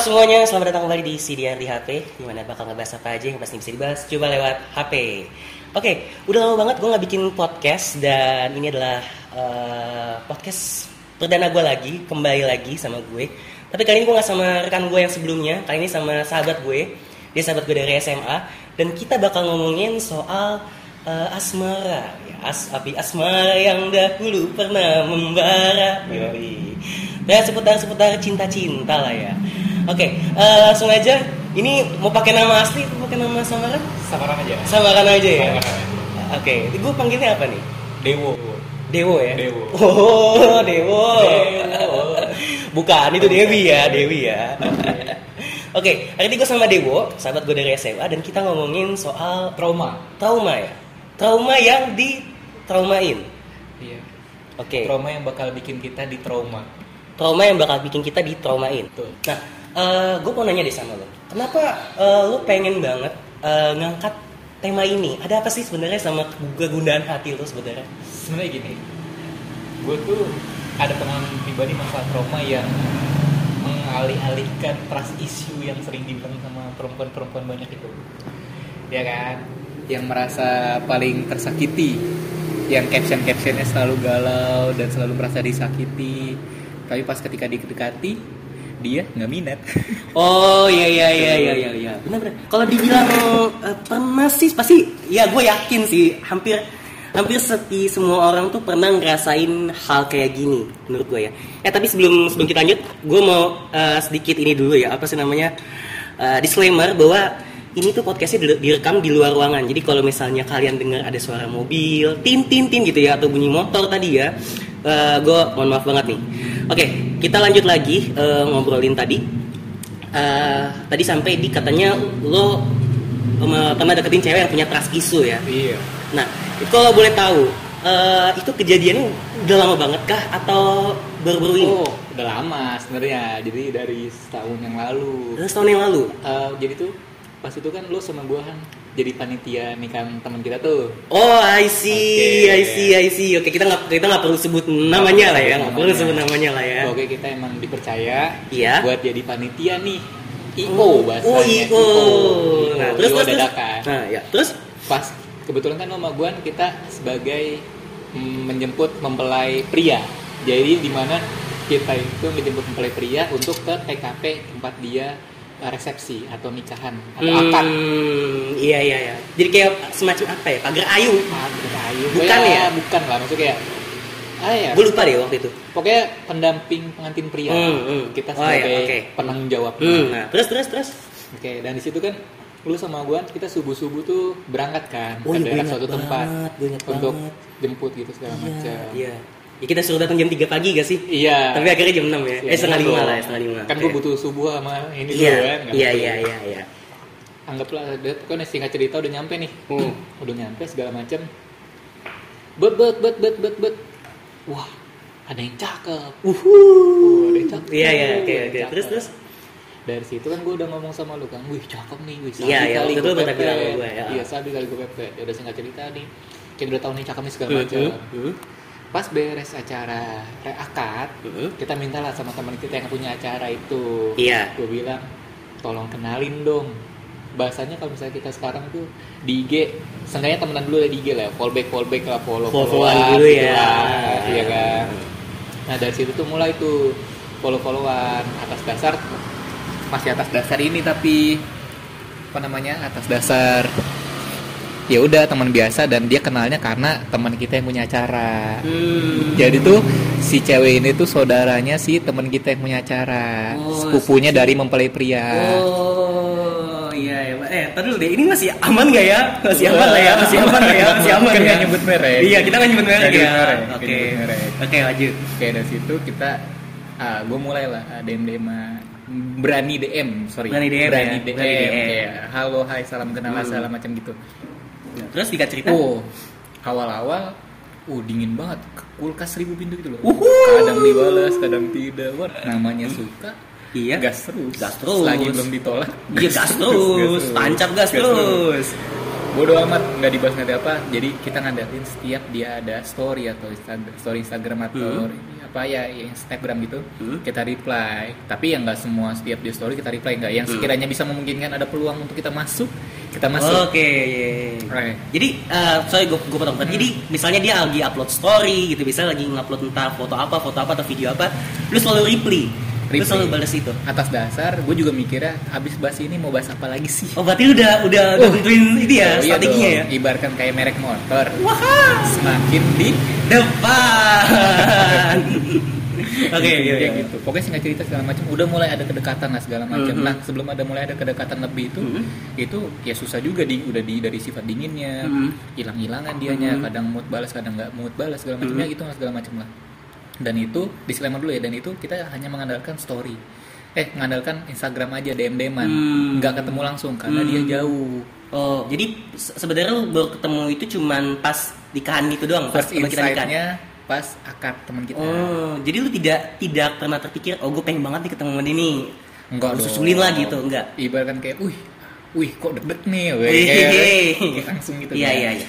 semuanya, selamat datang kembali di CDR di HP Di mana bakal ngebahas apa aja yang pasti bisa dibahas? Coba lewat HP Oke, udah lama banget gue gak bikin podcast Dan ini adalah eh, podcast perdana gue lagi Kembali lagi sama gue. Tapi kali ini gue gak sama rekan gue yang sebelumnya Kali ini sama sahabat gue. Dia sahabat gue dari SMA Dan kita bakal ngomongin soal eh, asmara. Ya, as, Api asmara yang dahulu pernah membara. Yoi. Dan seputar-seputar cinta-cinta lah ya. Oke, eh, langsung aja. Ini mau pakai nama asli atau pakai nama samaran? Samaran aja. Samaran aja ya. Oke, gue panggilnya apa nih? Dewo. Dewo ya. Dewo. Oh, Dewo. Dewo. Bukan, itu Dewi ya, Dewi ya. Oke, hari ini gue sama Dewo, sahabat gue dari SMA, dan kita ngomongin soal Trauma. trauma ya. Trauma yang ditraumain. Iya. Oke. Trauma yang bakal bikin kita di trauma. trauma yang bakal bikin kita ditraumain. Betul. Nah, gue mau nanya deh sama lo, kenapa eh, lo pengen banget eh, ngangkat tema ini? Ada apa sih sebenarnya sama kegundahan hati lo sebenarnya? Sebenarnya gini. Gue tuh ada pengalaman pribadi masalah trauma yang mengalih-alihkan trust issue yang sering dibilang sama perempuan-perempuan banyak itu. Ya kan? Yang merasa paling tersakiti. Yang caption-captionnya selalu galau dan selalu merasa disakiti. Tapi pas ketika didekati, dia nggak minat. Oh iya iya iya iya iya. iya. Benar benar. Kalau dibilang eh, pernah sih pasti, ya gue yakin sih hampir hampir seti semua orang tuh pernah ngerasain hal kayak gini menurut gue ya. Eh tapi sebelum sebelum kita lanjut, gue mau eh, sedikit ini dulu ya apa sih namanya eh, disclaimer bahwa ini tuh podcastnya dire- direkam di luar ruangan. Jadi kalau misalnya kalian dengar ada suara mobil, tin tin tin gitu ya atau bunyi motor tadi ya, gue mohon maaf banget nih. Oke, kita lanjut lagi eh, ngobrolin tadi. Eh, tadi sampai di katanya lo sama teman deketin cewek yang punya trust issue ya. Iya. Nah, itu kalau boleh tahu, eh, itu kejadiannya udah lama banget kah atau baru-baru ini? Oh, udah lama sebenarnya. Jadi dari setahun yang lalu. Setahun yang lalu. Eh, jadi tuh pas itu kan lo sama gua kan jadi panitia nikahan teman kita tuh. Oh, I see, Oke. I see, I see. Oke, kita nggak kita nggak perlu sebut namanya lah ya, nggak perlu sebut namanya lah ya. Oke, kita emang dipercaya Iya. buat jadi panitia nih. IO Oh, bahasanya. oh, IO. Nah, terus terus dadakan. Nah, ya, terus Pas kebetulan kan sama gua kita sebagai mm, menjemput mempelai pria. Jadi di mana kita itu menjemput mempelai pria untuk ke TKP tempat dia resepsi atau nikahan atau akad. Hmm, iya iya iya. Jadi kayak semacam apa ya? Pagar ayu. Pagar ayu. Bukan ya? Bukan lah, maksudnya kayak ah ya. Gue lupa deh waktu itu. Pokoknya pendamping pengantin pria. Hmm, hmm. Kita Oh, iya, sebagai oke. penanggung jawab. Hmm, nah, terus terus terus. Oke, dan di situ kan lu sama gua kita subuh-subuh tuh berangkat kan Oh, ke iya, gue daerah suatu tempat banget, gue ingat untuk banget. jemput gitu segala macam. Iya. Ya kita suruh datang jam 3 pagi gak sih? Iya. Tapi akhirnya jam 6 ya. Iya, eh setengah betul. lima lah, ya, setengah lima. Kan Oke. gua butuh subuh sama ini Iya, dulu kan. iya, iya, iya, iya. Anggaplah kan singkat cerita udah nyampe nih. Hmm. Udah nyampe segala macam. Bet bet bet bet bet bet. Wah, ada yang cakep. Uhu. Oh, ada yang cakep. Iya, iya, oke, oke. Terus, terus? Dari situ kan gue udah ngomong sama lu kan, wih cakep nih, wih Iya, iya, kali waktu itu gue pepet. gue, ya. Iya, sabi kali gue pepet. Ya udah singkat cerita nih, kita udah tahu nih cakep nih segala Hmm, macam. hmm, hmm. Pas beres acara akad, Hmm. kita mintalah sama teman kita yang punya acara itu. Iya. Gue bilang, tolong kenalin dong. Bahasanya kalau misalnya kita sekarang tuh di IG, seenggaknya temenan dulu lah di IG lah, fallback fallback lah, follow Follow-followan dulu ya. iya kan. Nah dari situ tuh mulai tuh follow followan atas dasar masih atas dasar ini tapi apa namanya atas dasar ya udah teman biasa dan dia kenalnya karena teman kita yang punya acara. Hmm. Jadi tuh si cewek ini tuh saudaranya si teman kita yang punya acara, Oh, sepupunya dari mempelai pria. Oh, iya, iya. Eh, tadi deh. Ini masih aman gak ya? Masih aman lah ya? Masih aman lah ya? Masih aman Kan ya? nyebut merek. Iya, kita nggak nyebut merek ya. Oke. Oke, lanjut. Oke dari situ kita ah gue mulai lah DM DM berani DM sorry Berani DM berani ya, DM, berani DM. kayak halo hai salam kenal Hmm. segala macam gitu Nah, Terus dikasih cerita? oh awal-awal uh dingin banget. Kulkas seribu pintu gitu loh. Uhu. kadang dibalas kadang tidak. Wah, namanya suka Iya. gas terus. Gas terus. lagi belum ditolak. Iya, gas terus. Tancap gas terus. gue bodo amat nggak dibahas nanti apa. Jadi kita ngandalin setiap dia ada story atau Instagram, story Instagram atau apa ya yang Instagram gitu Hmm. kita reply tapi yang nggak semua setiap dia story kita reply nggak yang sekiranya bisa memungkinkan ada peluang untuk kita masuk kita masuk Oke. iya, iya. Right. Jadi, eh, sorry gue gue potong. Jadi, misalnya dia lagi upload story gitu, misalnya lagi ngupload entah foto apa, foto apa atau video apa, lu selalu reply. Reply. selalu balas itu. atas dasar gue juga mikirnya abis bahas ini mau bahas apa lagi sih Oh, berarti udah udah udah Oh. tentuin ini ya, Oh, iya strateginya dong. ya. ibaratkan kayak merek motor Wah, semakin di depan. Oke, iya, Kayak iya. gitu pokoknya singkat cerita segala macam udah mulai ada kedekatan lah segala macam Mhm. nah sebelum ada mulai ada kedekatan lebih itu Mhm. itu ya susah juga di udah di dari sifat dinginnya Mhm. hilang hilangan dianya Mhm. kadang mood balas kadang nggak mood balas segala macamnya Mhm. gitu lah segala macam lah dan itu disclaimer dulu ya dan itu kita hanya mengandalkan story eh mengandalkan Instagram aja DM DMan Hmm. nggak ketemu langsung karena Hmm. dia jauh Oh, jadi se- sebenarnya lu baru ketemu itu cuman pas nikahan gitu doang, pas first kita nikahan. pas akad teman kita Oh, jadi lu tidak tidak pernah terpikir, oh gue pengen banget nih ketemu sama dia nih. Enggak Lu susulin lah gitu, enggak. Ibaratkan kayak, wih, wih kok deg-deg nih, weh. Kayak, kayak langsung gitu. Iya, kan. iya, iya.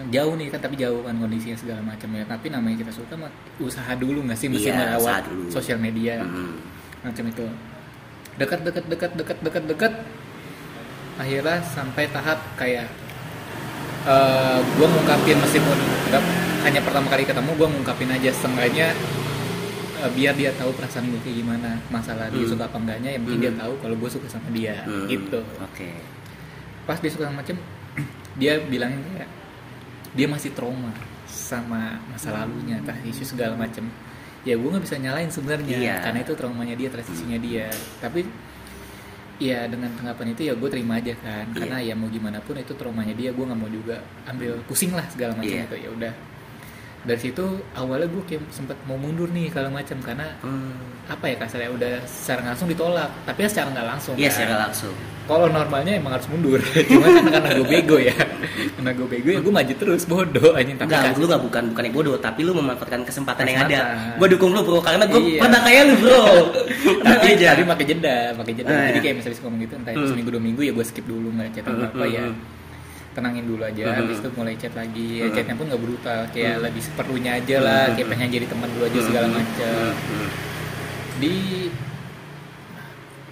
Jauh nih kan, tapi jauh kan kondisinya segala macam ya. Tapi namanya kita suka mah usaha dulu nggak sih, mesti melewat dulu. sosial media Hmm. macam itu. Dekat, dekat, dekat, dekat, dekat, dekat. Akhirnya sampai tahap kayak eh gue ngungkapin meskipun nggak hanya pertama kali ketemu gue ngungkapin aja setengahnya eh, biar dia tahu perasaan gue kayak gimana masalah dia Hmm. suka apa enggaknya yang penting dia Hmm. tahu kalau gue suka sama dia Hmm. gitu Oke. pas dia suka sama macem dia bilang kayak dia masih trauma sama masa lalunya entah isu segala macem. Ya gue nggak bisa nyalain sebenarnya Iya. karena itu traumanya dia transisinya dia. Tapi ya dengan tanggapan itu ya gue terima aja kan. Iya. karena ya mau gimana pun itu traumanya dia gue nggak mau juga ambil pusing lah segala macam Iya. itu ya udah dari situ awalnya gue kayak sempat mau mundur nih segala macam karena Hmm. apa ya kasarnya udah secara nggak langsung ditolak tapi ya secara nggak langsung Iya, kan. secara langsung. kalau normalnya emang harus mundur cuma kan karena gue bego ya karena gue bego ya gue maju terus bodoh anjing tapi Enggak, kan lu gak bukan bukan bodoh, tapi lu memanfaatkan kesempatan yang ada. Kesempatan. Gue dukung lu bro, karena gue Iya. pernah kayak lu bro. Tapi aja. tapi pakai jeda pakai jeda Ah, jadi kayak misalnya ngomong gitu entah itu Hmm. seminggu dua minggu ya gue skip dulu nggak chat Hmm, apa ya hmm, tenangin dulu aja Hmm. habis itu mulai chat lagi ya, Hmm. chatnya pun nggak brutal kayak Hmm. lebih seperlunya aja lah Hmm. kayak pengen jadi teman dulu aja segala macam Hmm. di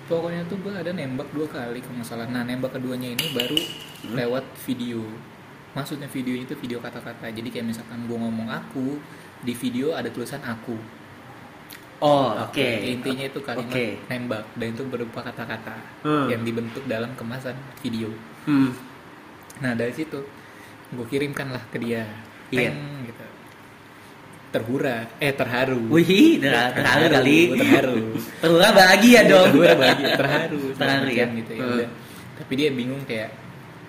pokoknya tuh gue ada nembak dua kali kalau nggak salah nah nembak keduanya ini baru Hmm. lewat video maksudnya video itu video kata-kata jadi kayak misalkan gue ngomong aku di video ada tulisan aku Oh, oke. intinya itu kalimat Oke. nembak dan itu berupa kata-kata Hmm. yang dibentuk dalam kemasan video Hmm. Nah dari situ gue kirimkan lah ke dia Iya. Teng, gitu terhura eh terharu Wih, ter- terharu kali. terharu Terharu bahagia dong. terharu bahagia terharu Terharu ya. gitu ya udah. tapi dia bingung kayak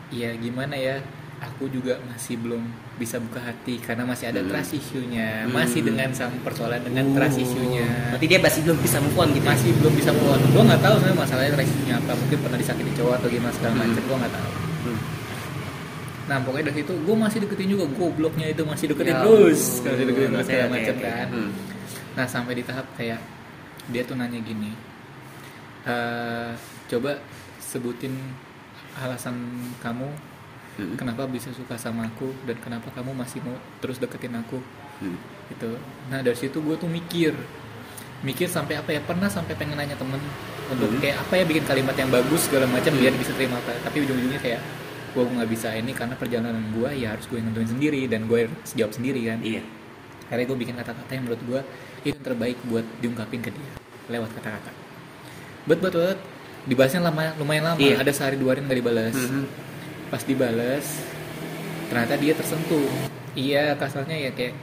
ya gimana ya aku juga masih belum bisa buka hati karena masih ada Hmm. trust issue-nya Hmm. masih dengan sama persoalan dengan trust Oh, issue-nya Berarti dia masih belum bisa move on gitu. ya? masih belum bisa move on gue nggak tahu sebenarnya masalahnya trust issue-nya apa mungkin pernah disakiti cowok atau gimana segala Hmm. macam gue nggak tahu Hmm. Nah pokoknya dari situ gue masih deketin juga gobloknya itu masih deketin Ya terus masih deketin terus segala macam oke. kan Hmm. Nah sampai di tahap kayak dia tuh nanya gini, "Eh, coba sebutin alasan kamu Hmm. kenapa bisa suka sama aku dan kenapa kamu masih mau terus deketin aku Hmm. gitu. Nah dari situ gue tuh mikir, mikir sampai apa ya pernah sampai pengen nanya temen untuk Hmm. kayak apa ya bikin kalimat yang bagus segala macam Hmm. biar bisa terima apa. Tapi ujung-ujungnya kayak gue nggak bisa ini karena perjalanan gue ya harus gue nentuin sendiri dan gue harus jawab sendiri kan Iya. akhirnya gue bikin kata-kata yang menurut gue itu yang terbaik buat diungkapin ke dia lewat kata-kata bet bet bet dibahasnya lama lumayan lama Iya. ada sehari dua hari nggak dibalas Mhm. pas dibales ternyata dia tersentuh iya kasarnya ya kayak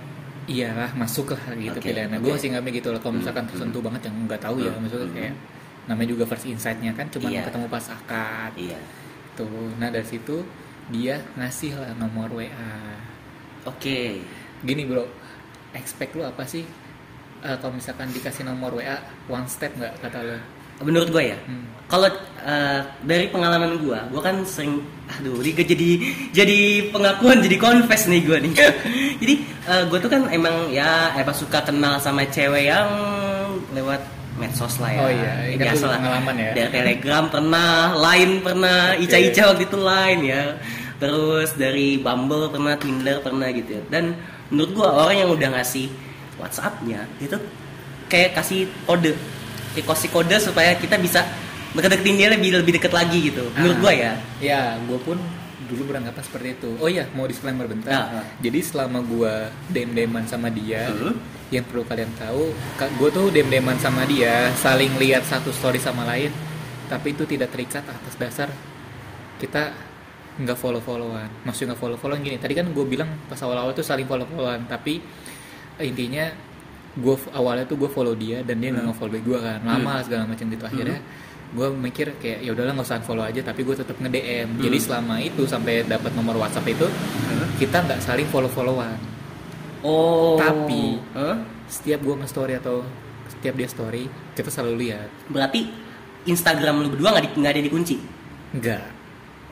iyalah masuk lah gitu Oke, pilihannya oke. gue masih nggak gitu loh kalau misalkan Hmm, tersentuh banget yang nggak tahu ya Hmm, maksudnya hmm. kayak namanya juga first insight-nya kan cuma Iya. ketemu pas akad Iya. Tuh nah dari situ dia ngasih lah nomor WA Oke. gini bro expect lu apa sih Eh, kalau misalkan dikasih nomor WA one step nggak kata lo Menurut gue ya, Hmm. kalau eh, dari pengalaman gue, gue kan sering, aduh, ini jadi jadi pengakuan, jadi confess nih gue nih. jadi gue tuh kan emang ya emang suka kenal sama cewek yang lewat medsos lah ya. Oh iya, ini kan biasa lah. pengalaman ya. Dari Telegram pernah, Line pernah, Oke. Ica-Ica waktu itu Line ya. terus dari Bumble pernah Tinder pernah gitu ya dan menurut gua orang yang udah ngasih WhatsAppnya itu kayak kasih kode kayak kasih kode supaya kita bisa deketin dia lebih lebih deket lagi gitu menurut gua ya ya gue pun dulu beranggapan seperti itu oh iya mau disclaimer bentar Ah, ah. jadi selama gue dem deman sama dia Hmm. Yang perlu kalian tahu gue tuh dem deman sama dia saling lihat satu story sama lain tapi itu tidak terikat atas dasar kita nggak follow followan maksudnya nggak follow followan gini tadi kan gue bilang pas awal awal tuh saling follow followan tapi intinya gue awalnya tuh gue follow dia dan dia nggak Hmm. nge-follow gue kan lama segala macam gitu. Akhirnya gue mikir kayak ya udahlah nggak usah follow aja tapi gue tetap nge DM jadi Hmm. selama itu sampai dapat nomor WhatsApp itu kita nggak saling follow followan oh Tapi- Hah? setiap gue nge-story atau setiap dia story kita selalu lihat berarti Instagram lu berdua nggak di- nggak ada dikunci enggak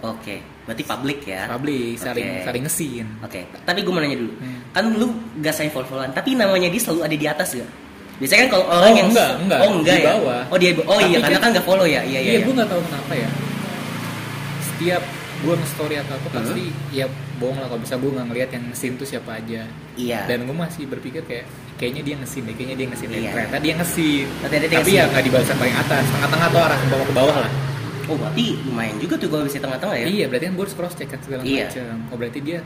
oke berarti public ya public saling Oke. saling ngesin Oke, tapi gue mau nanya dulu. Hmm. Kan lu gak sayang follow-followan, tapi namanya dia selalu ada di atas gak? Biasanya kan kalau orang Oh, yang enggak, enggak. Oh, enggak Di ya. bawah. Oh, dia oh Tapi iya, karena kan- kan gak follow ya. Iya, iya. iya iya. gue nggak tahu kenapa ya setiap gue nge-story atau apa pasti ya bohong lah kalau bisa gue nggak ngeliat yang ngesin tuh siapa aja Iya. dan gue masih berpikir kayak kayaknya dia ngesin deh kayaknya dia ngesin deh Iya. ternyata dia ngesin Ternyata dia tapi ngesin. ya nggak di balasan paling atas tengah-tengah atau arah ke bawah ke bawah lah Oh, berarti lumayan juga tuh kalau bisa tengah-tengah ya. iya berarti kan gue harus cross check kan segala Iya. macam oh berarti dia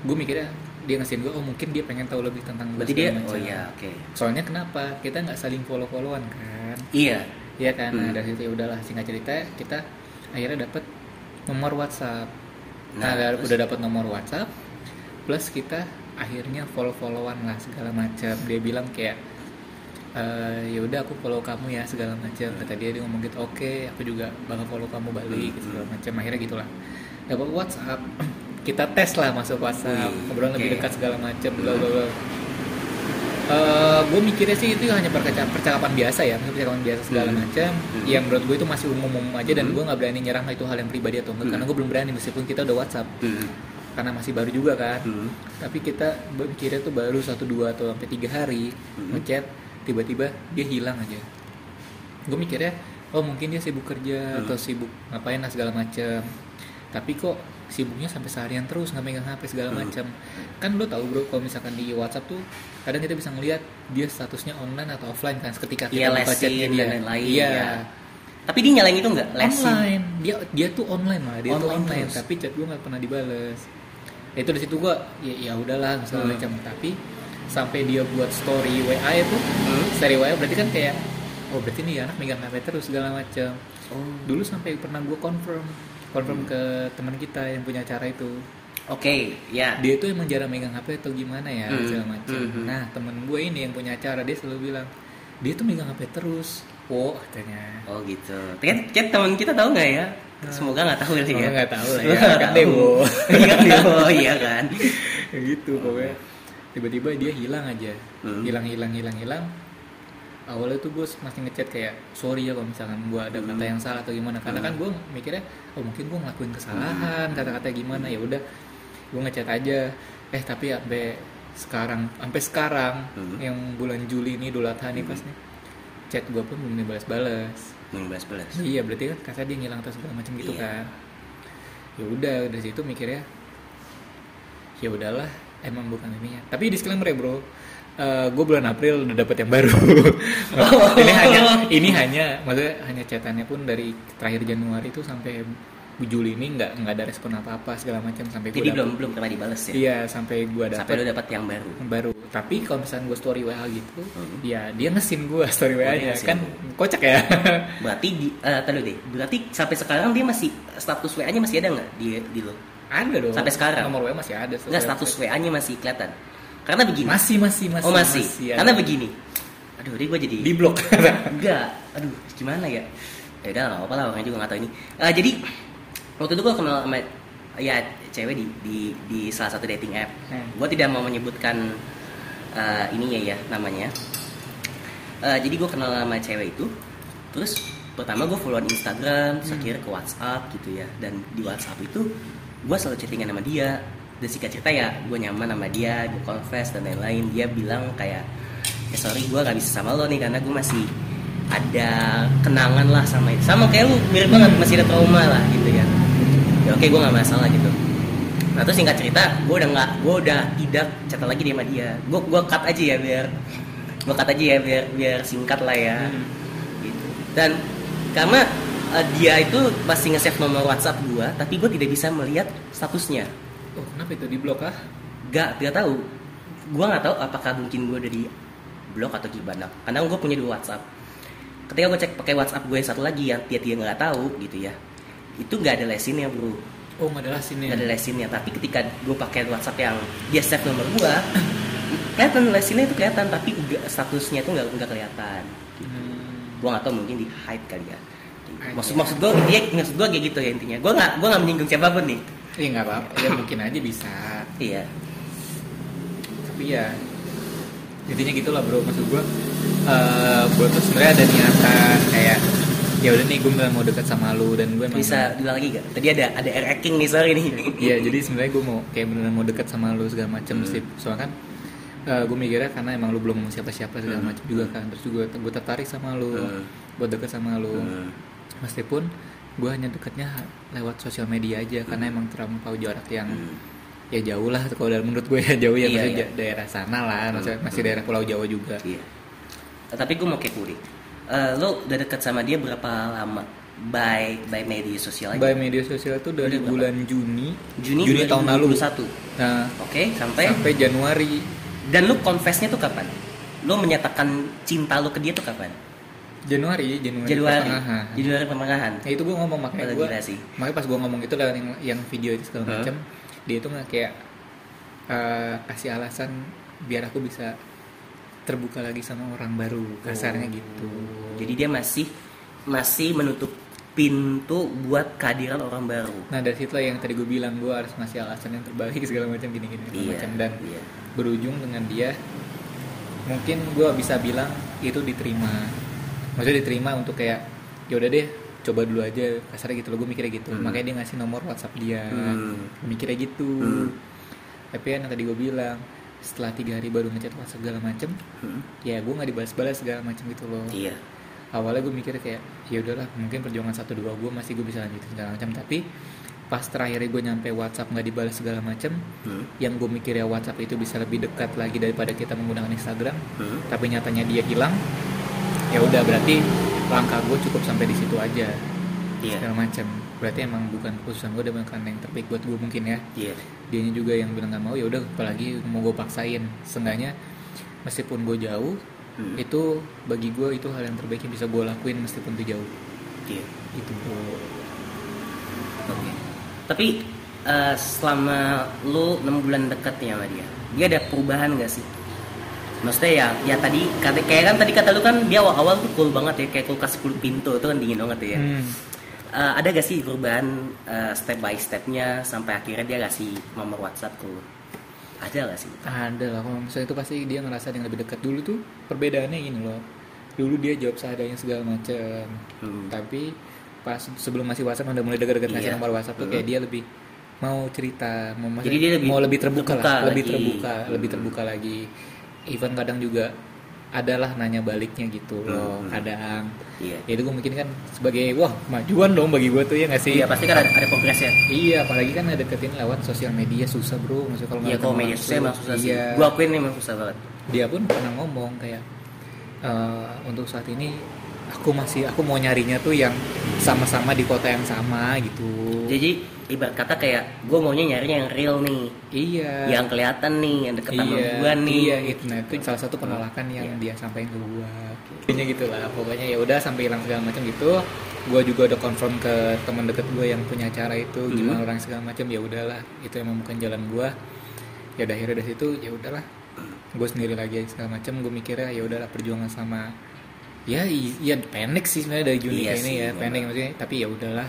gue mikirnya dia ngesin gue oh mungkin dia pengen tahu lebih tentang gue Berarti dia Oh macam. iya, oke. soalnya kenapa kita nggak saling follow followan kan Iya. Iya kan, nah Hmm. dari situ ya udahlah singkat cerita kita akhirnya dapat nomor WhatsApp. Nah, Nah, terus? udah dapat nomor WhatsApp, plus kita akhirnya follow followan lah segala macam. Dia bilang kayak "Eh, ya udah aku follow kamu ya segala macam. Kata dia dia ngomong gitu, oke aku juga bakal follow kamu balik Hmm. segala macam. Akhirnya gitulah. Dapat WhatsApp, kita tes lah masuk WhatsApp, ngobrol lebih oke. dekat segala macam. Bla bla bla. Gue mikirnya sih itu hanya percakapan, biasa ya, percakapan biasa segala Hmm. macam. Hmm. Yang menurut gue itu masih umum-umum aja dan Hmm. gue nggak berani nyerang itu hal yang pribadi atau enggak Hmm. karena gue belum berani meskipun kita udah WhatsApp Hmm. karena masih baru juga kan. Hmm. Tapi kita mikirnya tuh baru satu dua atau sampai tiga hari Hmm. ngechat tiba-tiba dia hilang aja. Gue mikirnya oh mungkin dia sibuk kerja Hmm. atau sibuk ngapain lah segala macam. Tapi kok sibuknya sampai seharian terus nggak megang HP segala Hmm. macam. Kan lo tahu bro kalau misalkan di WhatsApp tuh kadang kita bisa ngelihat dia statusnya online atau offline kan ketika kita chatnya dia. dan lain-lain, Iya. ya. Tapi dia nyalain itu enggak? Lesin. Online. Dia dia tuh online malah dia tuh Online online terus. tapi chat gue nggak pernah dibales. Itu dari situ gue ya ya udahlah segala Hmm. macam tapi sampai dia buat story WA itu Hmm. story WA berarti kan kayak oh berarti nih anak megang HP terus segala macam. Oh. Dulu sampai pernah gue confirm confirm ke teman kita yang punya acara itu Oke, ya. dia itu emang jarang megang HP atau gimana ya Hmm, segala macam. hmm, hmm. Nah temen gue ini yang punya acara dia selalu bilang dia tuh megang HP terus. Wow katanya. Oh gitu. Kan, kan teman kita tahu nggak ya? Semoga nggak tahu lah ya. Oh, nggak tahu lah ya, kan demo. Iya kan demo, iya kan. Gitu pokoknya. Tiba-tiba dia hilang aja. Hmm. Hilang hilang hilang hilang. Awalnya tuh gue masih ngechat kayak sorry ya kalau misalkan gue ada kata Hmm. yang salah atau gimana. Karena kan gue mikirnya oh mungkin gue ngelakuin kesalahan kata-kata gimana ya udah gue ngechat aja. Eh tapi sampai sekarang sampai sekarang Hmm. yang bulan Juli ini Idul Adha nih pas nih chat gue pun belum dibalas-balas. Mengbahas-bahas. Iya berarti kan kata dia ngilang atau segala macam gitu Iya. kan. Ya udah dari situ mikirnya ya udahlah emang bukan ini ya. Tapi disclaimer ya bro, gue bulan April udah dapet yang baru. ini hanya ini hanya maksudnya hanya catatannya pun dari terakhir Januari itu sampai Juli ini nggak nggak ada respon apa apa segala macam sampai Jadi belum belum pernah dibales ya. Iya sampai gue Sampai dapet lu dapat yang baru. baru. Tapi kalau misalnya gue story WA gitu, Hmm. ya dia ngesin gue story Oh, dia WA-nya ngesin kan kocak ya. Berarti di eh tadi deh. Berarti sampai sekarang dia masih status WA-nya masih ada nggak di di lo? ada dong. Sampai sekarang? Nomor WA masih ada. Enggak status WA-nya masih kelihatan. Karena begini. Masih masih masih. oh masih. ada. Karena begini. Aduh, dia gue jadi di blok. enggak. Aduh, gimana ya? Ya udah nggak apa-apa lah orangnya juga nggak tahu ini. Eh, jadi waktu itu gue kenal sama ya cewek di di di salah satu dating app. Hmm. Gue tidak mau menyebutkan eh, ininya ya namanya. Eh, jadi gue kenal sama cewek itu. Terus pertama gue followan Instagram, terus Hmm. akhirnya ke WhatsApp gitu ya. Dan di WhatsApp itu gue selalu chattingan sama dia. Dan singkat cerita ya gue nyaman sama dia, gue confess dan lain-lain. Dia bilang kayak ya sorry gue gak bisa sama lo nih karena gue masih ada kenangan lah sama itu sama kayak lu mirip banget masih ada trauma lah gitu ya ya oke gue nggak masalah gitu nah terus singkat cerita gue udah nggak gue udah tidak chat lagi dia sama dia gue gue cut aja ya biar gue cut aja ya biar biar singkat lah ya Hmm. gitu. dan karena eh, dia itu masih nge-save nomor WhatsApp gue tapi gue tidak bisa melihat statusnya oh kenapa itu di blok ah Gak, tidak tahu. Gua nggak tahu apakah mungkin gue udah di blok atau gimana. Karena gue punya dua WhatsApp. Ketika gue cek pakai WhatsApp gue yang satu lagi yang dia dia nggak tahu gitu ya, itu nggak ada lesinnya bro, oh nggak ada lasinnya nggak ada lesinnya. Tapi ketika gue pakai WhatsApp yang dia save nomor gue, kelihatan lesinnya itu kelihatan, tapi statusnya itu nggak nggak kelihatan. Hmm. Gue nggak tahu mungkin di hide kali ya. Maksud Anjay. maksud gue dia maksud gue kayak gitu ya intinya. Gue nggak gue nggak menyinggung siapa pun nih. Iya nggak apa-apa, ya mungkin aja bisa. Iya. Tapi ya intinya gitulah bro, maksud gue, eh gue tuh sebenarnya ada niatan kayak ya udah nih gue mau dekat sama lu dan gue Bisa bilang lagi gak? Tadi ada ada air king nih sorry nih. Iya jadi sebenarnya gue mau kayak beneran mau dekat sama lu segala macem Hmm. sih, soalnya kan gue mikirnya karena emang lu belum ngomong siapa-siapa segala Hmm. macem juga kan, terus juga gue tertarik sama lu, Hmm. buat deket sama lu. Hmm. meskipun gue hanya dekatnya lewat sosial media aja karena emang terlampau jarak yang Hmm. ya jauh lah kalau dalam menurut gue ya jauh ya Iya, maksudnya iya. daerah sana lah maksudnya Hmm. masih daerah Pulau Jawa juga Iya. Tapi gue mau kepo deh. Eh, lo udah deket sama dia berapa lama? By by media sosial aja. by media sosial tuh dari Udah berapa? bulan Juni Juni, Juni tahun lalu 2021. nah Oke, sampai sampai Januari dan lu confessnya tuh kapan? Lo menyatakan cinta lo ke dia tuh kapan? Januari Januari Januari. pertengahan. Januari pertengahan. Nah itu gue ngomong makanya gue makanya pas gue ngomong itu lewat yang, yang video itu segala Hah? macam dia itu nggak kayak eh, kasih alasan biar aku bisa terbuka lagi sama orang baru kasarnya Oh. gitu Jadi dia masih masih menutup pintu buat kehadiran orang baru. nah dari situ lah yang tadi gue bilang gue harus ngasih alasan yang terbaik segala macam gini gini segala macam dan iya. berujung dengan dia mungkin gue bisa bilang itu diterima maksudnya diterima untuk kayak ya udah deh coba dulu aja kasarnya gitu loh gue mikirnya gitu Hmm. makanya dia ngasih nomor WhatsApp dia Hmm. Mikirnya gitu Hmm. tapi kan yang tadi gue bilang setelah tiga hari baru ngechat WhatsApp segala macem Hmm. ya gue nggak dibalas-balas segala macem gitu loh Iya. awalnya gue mikir kayak ya udahlah mungkin perjuangan satu dua gue masih gue bisa lanjutin segala macam tapi pas terakhir gue nyampe WhatsApp nggak dibalas segala macem Hmm. yang gue mikir ya WhatsApp itu bisa lebih dekat lagi daripada kita menggunakan Instagram Hmm. tapi nyatanya dia hilang ya udah berarti langkah gue cukup sampai di situ aja Iya. segala macam berarti emang bukan keputusan gue dan bukan yang terbaik buat gue mungkin ya Iya. dianya juga yang bilang nggak mau ya udah apalagi mau gue paksain seenggaknya meskipun gue jauh Hmm. itu bagi gue itu hal yang terbaik yang bisa gue lakuin meskipun itu jauh Iya. itu bro Oke. Tapi eh, selama lu 6 bulan dekat nih sama dia, dia ada perubahan gak sih? Maksudnya ya, ya tadi kata kayak kan tadi kata lu kan dia awal-awal tuh cool banget ya, kayak kulkas 10 pintu itu kan dingin banget ya. Hmm. Eh, ada gak sih perubahan eh, step by stepnya sampai akhirnya dia kasih nomor WhatsApp ke lu? Ada gak sih? ada lah kalau misalnya itu pasti dia ngerasa yang lebih dekat dulu tuh perbedaannya gini loh dulu dia jawab seadanya segala macam Hmm. tapi pas sebelum masih WhatsApp udah mulai deket-deket ngasih Iya. nomor WhatsApp tuh kayak Hmm. dia lebih mau cerita mau Jadi dia lebih mau lebih terbuka, terbuka lah lebih lagi. terbuka lebih Hmm. terbuka lagi even kadang juga adalah nanya baliknya gitu loh Hmm. kadang Iya. ya itu gue mungkin kan sebagai wah kemajuan dong bagi gue tuh ya nggak sih Iya pasti kan ada, ada progresnya. Iya, apalagi kan deketin lewat sosial media susah bro. Maksudnya kalau Iya kalau media sosial emang susah sih. Iya. Gua akuin emang susah banget. Dia pun pernah ngomong kayak eh, untuk saat ini aku masih aku mau nyarinya tuh yang sama-sama di kota yang sama gitu. Jadi ibarat kata kayak gue maunya nyarinya yang real nih, iya. yang kelihatan nih, yang deket sama iya, gue nih. Iya, itu nah itu salah satu penolakan yang Iya. dia sampaikan ke gua. Intinya gitu lah. Pokoknya ya udah sampai hilang segala macam gitu. Gua juga udah confirm ke teman deket gue yang punya acara itu Hmm. gimana orang segala macam ya udahlah. Itu emang bukan jalan gua. Ya udah akhirnya dari situ ya udahlah. Gue sendiri lagi segala macam. Gue mikirnya ya udahlah perjuangan sama ya iya pendek sih sebenarnya dari Juni Iya ini sih, ya memang. pendek maksudnya tapi ya udahlah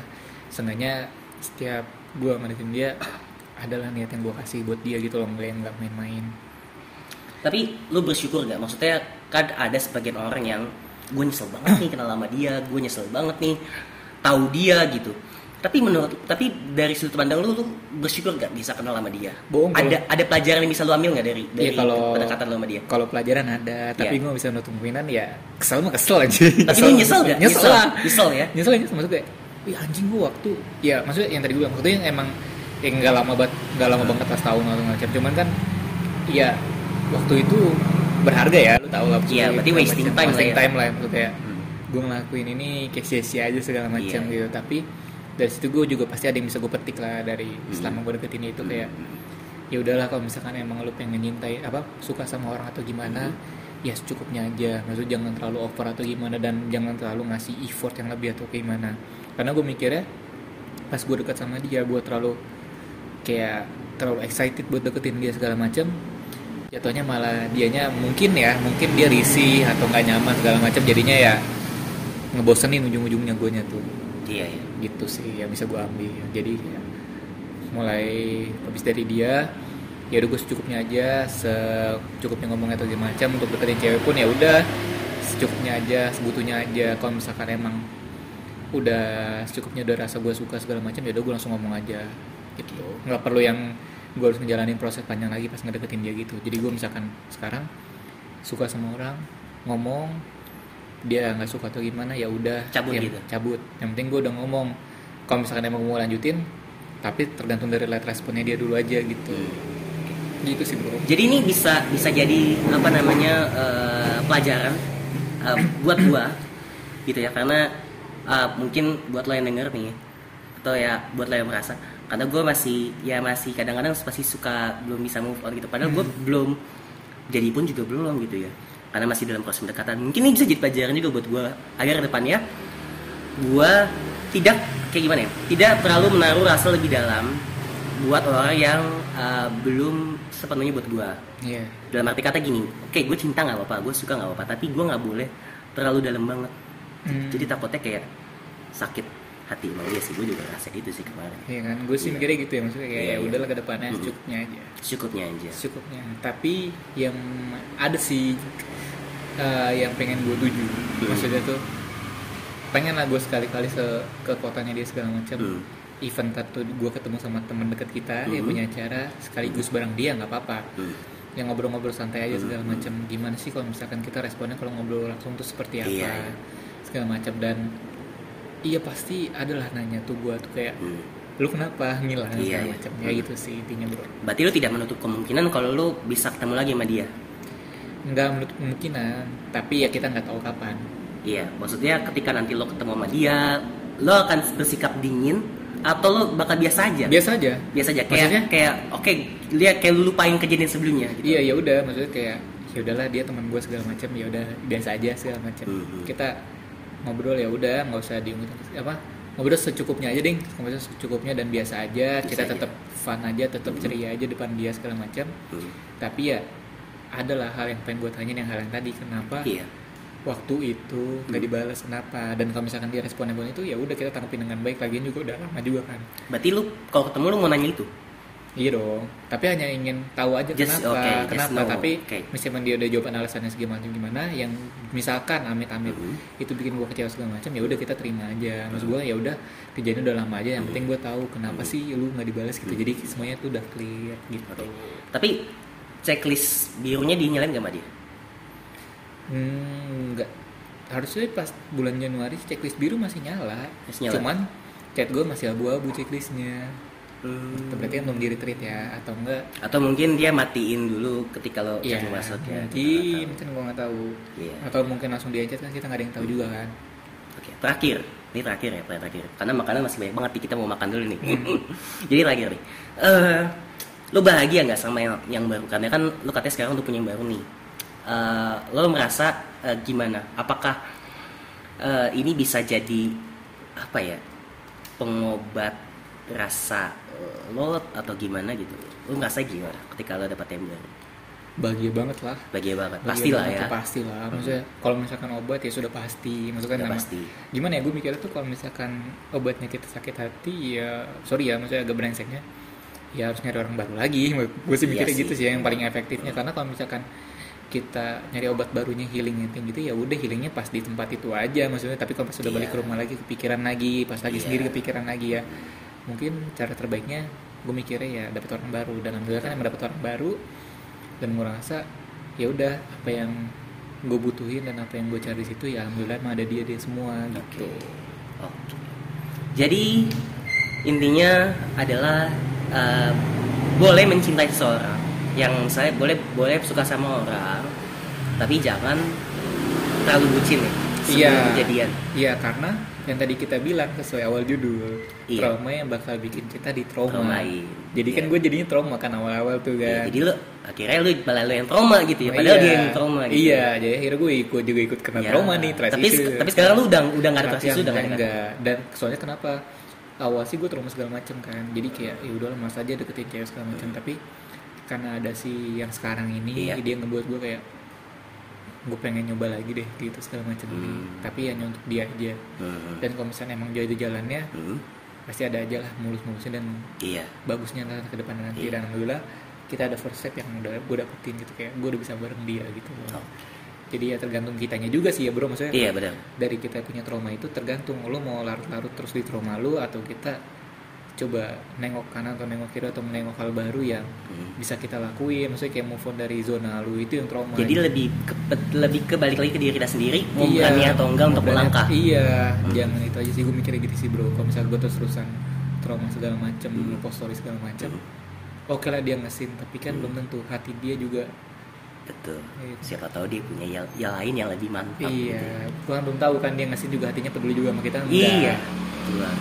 seenggaknya setiap gua ngedeketin dia adalah niat yang gue kasih buat dia gitu loh nggak yang nggak main-main Tapi lu bersyukur gak? Maksudnya kan ada sebagian orang yang gue nyesel banget nih kenal sama dia, gue nyesel banget nih tahu dia gitu. Tapi menurut tapi dari sudut pandang lu lu bersyukur gak bisa kenal sama dia? Bohong, Ada ada pelajaran yang bisa lu ambil gak dari dari Iya, kalau- pendekatan lu sama dia? kalau pelajaran ada tapi Iya. gue bisa nutup kemungkinan ya kesel mah kesel aja Tapi lu nyesel gak? nyesel Nyesel. lah Nyesel ya? nyesel nyesel maksudnya kayak Ih anjing gue waktu ya maksudnya yang tadi gue bilang waktu yang emang ya nggak lama banget nggak lama banget pas tahun atau macam cuman kan ya waktu itu berharga ya lu tahu lah Iya, berarti wasting macam. time lah wasting ya. time lah maksudnya kayak Hmm. gue ngelakuin ini kayak sia-sia aja segala macam Iya. gitu tapi dari situ gue juga pasti ada yang bisa gue petik lah dari Hmm. selama gue deketin itu kayak ya udahlah kalau misalkan emang lu pengen nyintai apa suka sama orang atau gimana ya secukupnya aja maksud jangan terlalu over atau gimana dan jangan terlalu ngasih effort yang lebih atau gimana karena gue mikirnya pas gue dekat sama dia gue terlalu kayak terlalu excited buat deketin dia segala macam jatuhnya malah dianya mungkin ya mungkin dia risih atau nggak nyaman segala macam jadinya ya ngebosenin ujung-ujungnya gue tuh. Iya, iya. gitu sih yang bisa gue ambil. Jadi ya, mulai habis dari dia ya udah gue secukupnya aja secukupnya ngomongnya atau macam untuk deketin cewek pun ya udah secukupnya aja sebutuhnya aja. Kalau misalkan emang udah secukupnya udah rasa gue suka segala macam ya udah gue langsung ngomong aja gitu. Nggak perlu yang gue harus ngejalanin proses panjang lagi pas ngedeketin dia gitu. Jadi gue misalkan sekarang suka sama orang ngomong dia nggak suka atau gimana ya udah Cabut ya, gitu. cabut. Yang penting gue udah ngomong. Kalau misalkan emang mau lanjutin tapi tergantung dari light responnya dia dulu aja gitu. Gitu sih bro. Jadi ini bisa bisa jadi apa namanya eh, pelajaran eh, buat gua gitu ya. Karena eh, mungkin buat lo yang denger nih atau ya buat lo yang merasa karena gue masih ya masih kadang-kadang pasti suka belum bisa move on gitu. Padahal gue belum jadi pun juga belum gitu ya. Karena masih dalam proses pendekatan. Mungkin ini bisa jadi pelajaran juga buat gue agar depannya gue tidak kayak gimana ya tidak terlalu menaruh rasa lebih dalam buat orang yang uh, belum sepenuhnya buat gue. Iya. Dalam arti kata gini oke gue cinta nggak apa-apa gue suka nggak apa-apa tapi gue nggak boleh terlalu dalam banget Hmm. jadi takutnya kayak sakit hati emang iya sih gue juga rasa gitu sih kemarin Iya kan, gue sih Iya. mikirnya gitu ya maksudnya kayak ya iya. udahlah ke depannya Mm-mm. secukupnya aja, cukupnya aja secukupnya. Tapi yang ada sih eh, yang pengen gue tuju, Hmm. maksudnya tuh pengen lah gue sekali-kali se ke kotanya dia segala macam. Hmm. Event tuh gue ketemu sama teman dekat kita yang Hmm. punya acara sekaligus bareng dia nggak apa-apa. Hmm. Yang ngobrol-ngobrol santai aja segala Hmm. macam. Gimana sih kalau misalkan kita responnya kalau ngobrol langsung tuh seperti apa? Iya, iya. Segala macam dan iya pasti adalah nanya tuh gue tuh kayak Hmm. lu kenapa ngilang Iya, segala iya. macam ya gitu sih intinya bro berarti lu tidak menutup kemungkinan kalau lu bisa ketemu lagi sama dia nggak menurut kemungkinan tapi ya kita nggak tahu kapan iya maksudnya ketika nanti lo ketemu sama dia lo akan bersikap dingin atau lo bakal biasa aja biasa aja biasa aja kayak Maksudnya? kayak oke lihat kayak lu lupain kejadian sebelumnya gitu. iya ya udah maksudnya kayak ya udahlah dia teman gue segala macam ya udah biasa aja segala macam Mhm. kita ngobrol ya udah nggak usah diungkit apa ngobrol secukupnya aja ding. Ngobrol secukupnya dan biasa aja kita tetap fun aja tetap ceria aja depan dia segala macam Hmm. tapi ya adalah hal yang pengen gue tanyain yang hal yang tadi kenapa iya. waktu itu nggak Hmm. dibalas kenapa? Dan kalau misalkan dia responnya itu ya udah kita tanggapin dengan baik lagian juga udah lama juga kan. Berarti lu kalau ketemu lu mau nanya itu iya dong tapi hanya ingin tahu aja Just- kenapa okay, just kenapa know. tapi Okay. misalkan dia udah jawaban alasannya segimana gimana yang misalkan amit-amit Mhm. itu bikin gua kecewa segala macam ya udah kita terima aja maksud gua ya udah kejadian udah lama aja yang penting gua tahu kenapa Mhm. sih lu nggak dibalas gitu jadi semuanya tuh udah clear gitu Oke. tapi checklist birunya dinyalain gak sama dia Hmm, enggak. Harusnya pas bulan Januari checklist biru masih nyala. Masih nyala. Cuman chat gue masih abu-abu checklistnya. Hmm. Itu berarti kan belum di retreat ya atau enggak? atau mungkin dia matiin dulu ketika lo lu masuk ya Mungkin, mungkin gue nggak tahu. Iya. Atau mungkin langsung dia chat kan kita nggak ada yang tahu juga kan. Oke, terakhir. Ini terakhir ya, terakhir. Karena makanan masih banyak banget nih, kita mau makan dulu nih. Jadi terakhir nih. Eh, lo bahagia nggak sama yang, yang baru? Karena kan lo katanya sekarang udah punya yang baru nih. Eh, lo merasa eh, gimana? Apakah eh, ini bisa jadi apa ya? Pengobat rasa lo atau gimana gitu? Lo ngerasa gimana ketika lo dapet yang baru? Bahagia banget lah. Bahagia banget. Bahagia Pastilah banget ya. tuh, Pastilah. Maksudnya kalau misalkan obat ya sudah pasti. Maksudnya Udah memang- pasti. Gimana ya gue mikirnya tuh kalau misalkan obatnya kita sakit hati ya sorry ya maksudnya agak brengseknya ya harus nyari orang baru lagi gue sih Iya mikirnya sih. gitu sih yang paling efektifnya karena kalau misalkan kita nyari obat barunya healing yang gitu ya udah healingnya pas di tempat itu aja maksudnya tapi kalau pas sudah balik Iya. ke rumah lagi kepikiran lagi pas lagi Iya. sendiri kepikiran lagi ya mungkin cara terbaiknya gue mikirnya ya dapat orang baru. Dan alhamdulillah kan emang dapat orang baru dan gue rasa ya udah apa yang gue butuhin dan apa yang gue cari di situ ya alhamdulillah emang ada dia dia semua gitu. Oke. Jadi intinya adalah eh, boleh mencintai seseorang. Yang saya boleh boleh suka sama orang tapi jangan terlalu bucin ya sebelum Iya. kejadian. Iya karena yang tadi kita bilang sesuai awal judul Iya. trauma yang bakal bikin kita di trauma. Traumain. Jadi kan Iya. gue jadinya trauma kan awal-awal tuh Ya, kan. jadi lu akhirnya lu malah lu yang trauma gitu ya padahal Iya. dia yang trauma gitu Iya, jadi akhirnya gue ikut juga ikut kena Ya, trauma nih trust tapi issue. tapi sekarang lu udah udah nggak ada trust Tapi issue udah nggak ada kan? enggak. Dan soalnya kenapa? Awal sih gue trauma segala macem kan. Jadi kayak ya udahlah mas aja deketin cewek segala macam. Tapi karena ada si yang sekarang ini Iya. dia ngebuat gue kayak gue pengen nyoba lagi deh gitu segala macam. Hmm. Tapi hanya untuk dia aja. Hmm. Dan kalau misalnya emang jauh itu jalannya Hmm. pasti ada aja lah mulus-mulusnya dan iya bagusnya ntar ke depan nanti Iya. dan alhamdulillah kita ada first step yang udah gue dapetin gitu kayak gue udah bisa bareng dia gitu Oh. jadi ya tergantung kitanya juga sih ya bro maksudnya iya benar dari kita punya trauma itu tergantung lo mau larut-larut terus di trauma lo atau kita coba nengok kanan atau nengok kiri atau menengok hal baru yang Hmm. bisa kita lakuin maksudnya kayak move on dari zona lo itu yang trauma jadi lebih ke, lebih ke balik lagi ke diri kita sendiri mau Iya, berani atau enggak untuk melangkah iya Hmm. jangan itu aja sih gue mikirnya gitu sih bro kalau misalnya gue terus terusan trauma segala macam Hmm. post story segala macam Hmm. oke lah dia ngesin tapi kan Hmm. belum tentu hati dia juga betul Iya. siapa tahu dia punya yang, yang lain yang lebih mantap gitu. iya Tuhan belum tahu kan dia ngesin juga hatinya peduli juga sama kita enggak. iya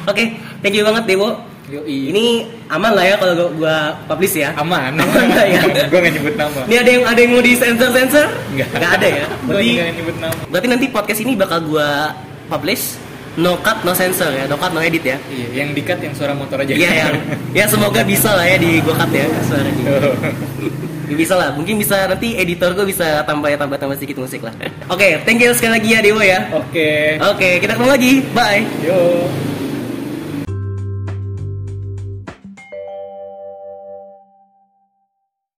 oke thank you banget Dewo Yoi. ini aman lah ya kalau gua, gua publish ya aman Aman nggak ya? gue gak nyebut nama ini ada yang ada yang mau di sensor sensor Nggak. nggak ada ya berarti gak nyebut nama berarti nanti podcast ini bakal gua publish no cut no sensor ya no cut no edit ya iya yang dikat yang suara motor aja Iya yang ya semoga bisa lah ya di gua cut ya suaranya. Ya, bisa lah, mungkin bisa nanti editor gue bisa tambah tambah tambah sedikit musik lah. Oke, thank you sekali lagi ya Dewo ya. oke Oke, kita ketemu lagi. Bye. yo